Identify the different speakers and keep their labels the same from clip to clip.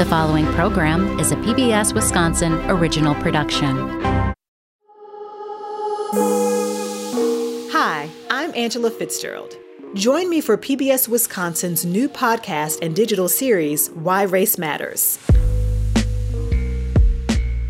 Speaker 1: The following program is a PBS Wisconsin original production.
Speaker 2: Hi, I'm Angela Fitzgerald. Join me for PBS Wisconsin's new podcast and digital series, Why Race Matters.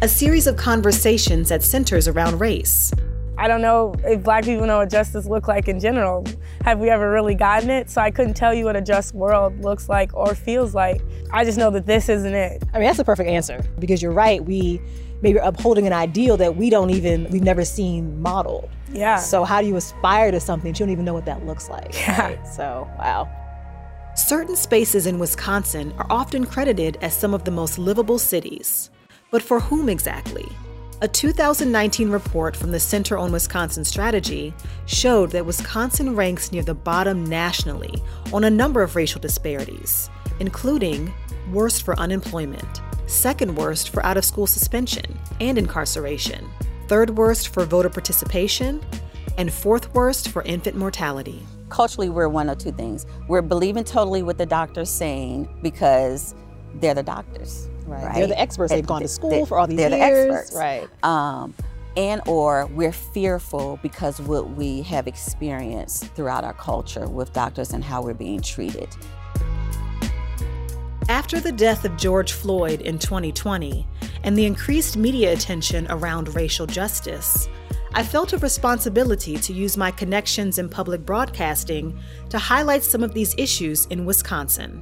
Speaker 2: A series of conversations that centers around race.
Speaker 3: I don't know if black people know what justice looks like in general. Have we ever really gotten it? So I couldn't tell you what a just world looks like or feels like. I just know that this isn't it.
Speaker 4: I mean, that's the perfect answer because you're right. We maybe are upholding an ideal that we don't even, we've never seen modeled.
Speaker 3: Yeah.
Speaker 4: So how do you aspire to something? You don't even know what that looks like.
Speaker 3: Yeah.
Speaker 4: Right? So, wow.
Speaker 2: Certain spaces in Wisconsin are often credited as some of the most livable cities. But for whom exactly? A 2019 report from the Center on Wisconsin Strategy showed that Wisconsin ranks near the bottom nationally on a number of racial disparities, including worst for unemployment, second worst for out of school suspension and incarceration, third worst for voter participation, and fourth worst for infant mortality.
Speaker 5: Culturally, we're one of two things. We're believing totally what the doctor's saying because they're the doctors.
Speaker 4: Right.
Speaker 5: Right.
Speaker 4: They're the experts. They've gone to school
Speaker 5: They-
Speaker 4: for all these
Speaker 5: they're
Speaker 4: years.
Speaker 5: the experts.
Speaker 4: Right.
Speaker 5: Um, and or we're fearful because what we have experienced throughout our culture with doctors and how we're being treated.
Speaker 2: After the death of George Floyd in 2020 and the increased media attention around racial justice, I felt a responsibility to use my connections in public broadcasting to highlight some of these issues in Wisconsin.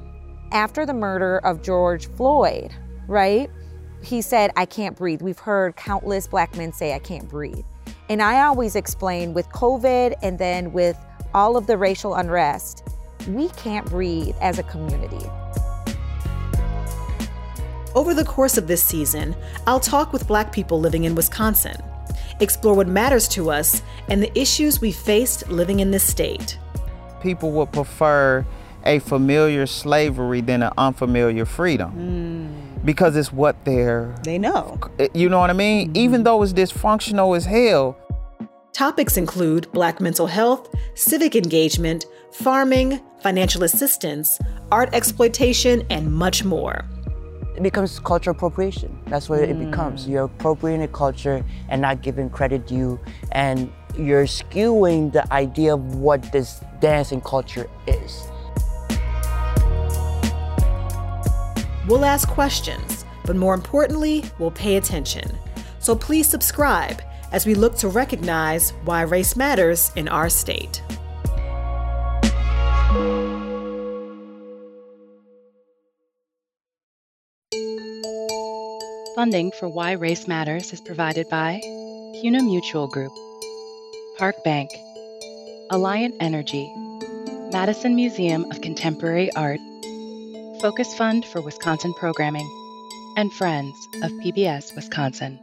Speaker 6: After the murder of George Floyd, right? He said, I can't breathe. We've heard countless black men say, I can't breathe. And I always explain with COVID and then with all of the racial unrest, we can't breathe as a community.
Speaker 2: Over the course of this season, I'll talk with Black people living in Wisconsin, explore what matters to us and the issues we faced living in this state.
Speaker 7: people would prefer a familiar slavery than an unfamiliar freedom mm. because it's what they're
Speaker 4: They know.
Speaker 7: you know what i mean mm-hmm. even though it's dysfunctional as hell
Speaker 2: Topics include Black mental health, civic engagement, farming, financial assistance, art exploitation, and much more.
Speaker 8: it becomes cultural appropriation. That's what it mm. becomes. You're appropriating a culture and not giving credit due, and you're skewing the idea of what this dancing culture is.
Speaker 2: We'll ask questions, but more importantly, we'll pay attention. So please subscribe as we look to recognize why race matters in our state.
Speaker 9: Funding for Why Race Matters is provided by CUNA Mutual Group, Park Bank, Alliant Energy, Madison Museum of Contemporary Art, Focus Fund for Wisconsin Programming, and Friends of PBS Wisconsin.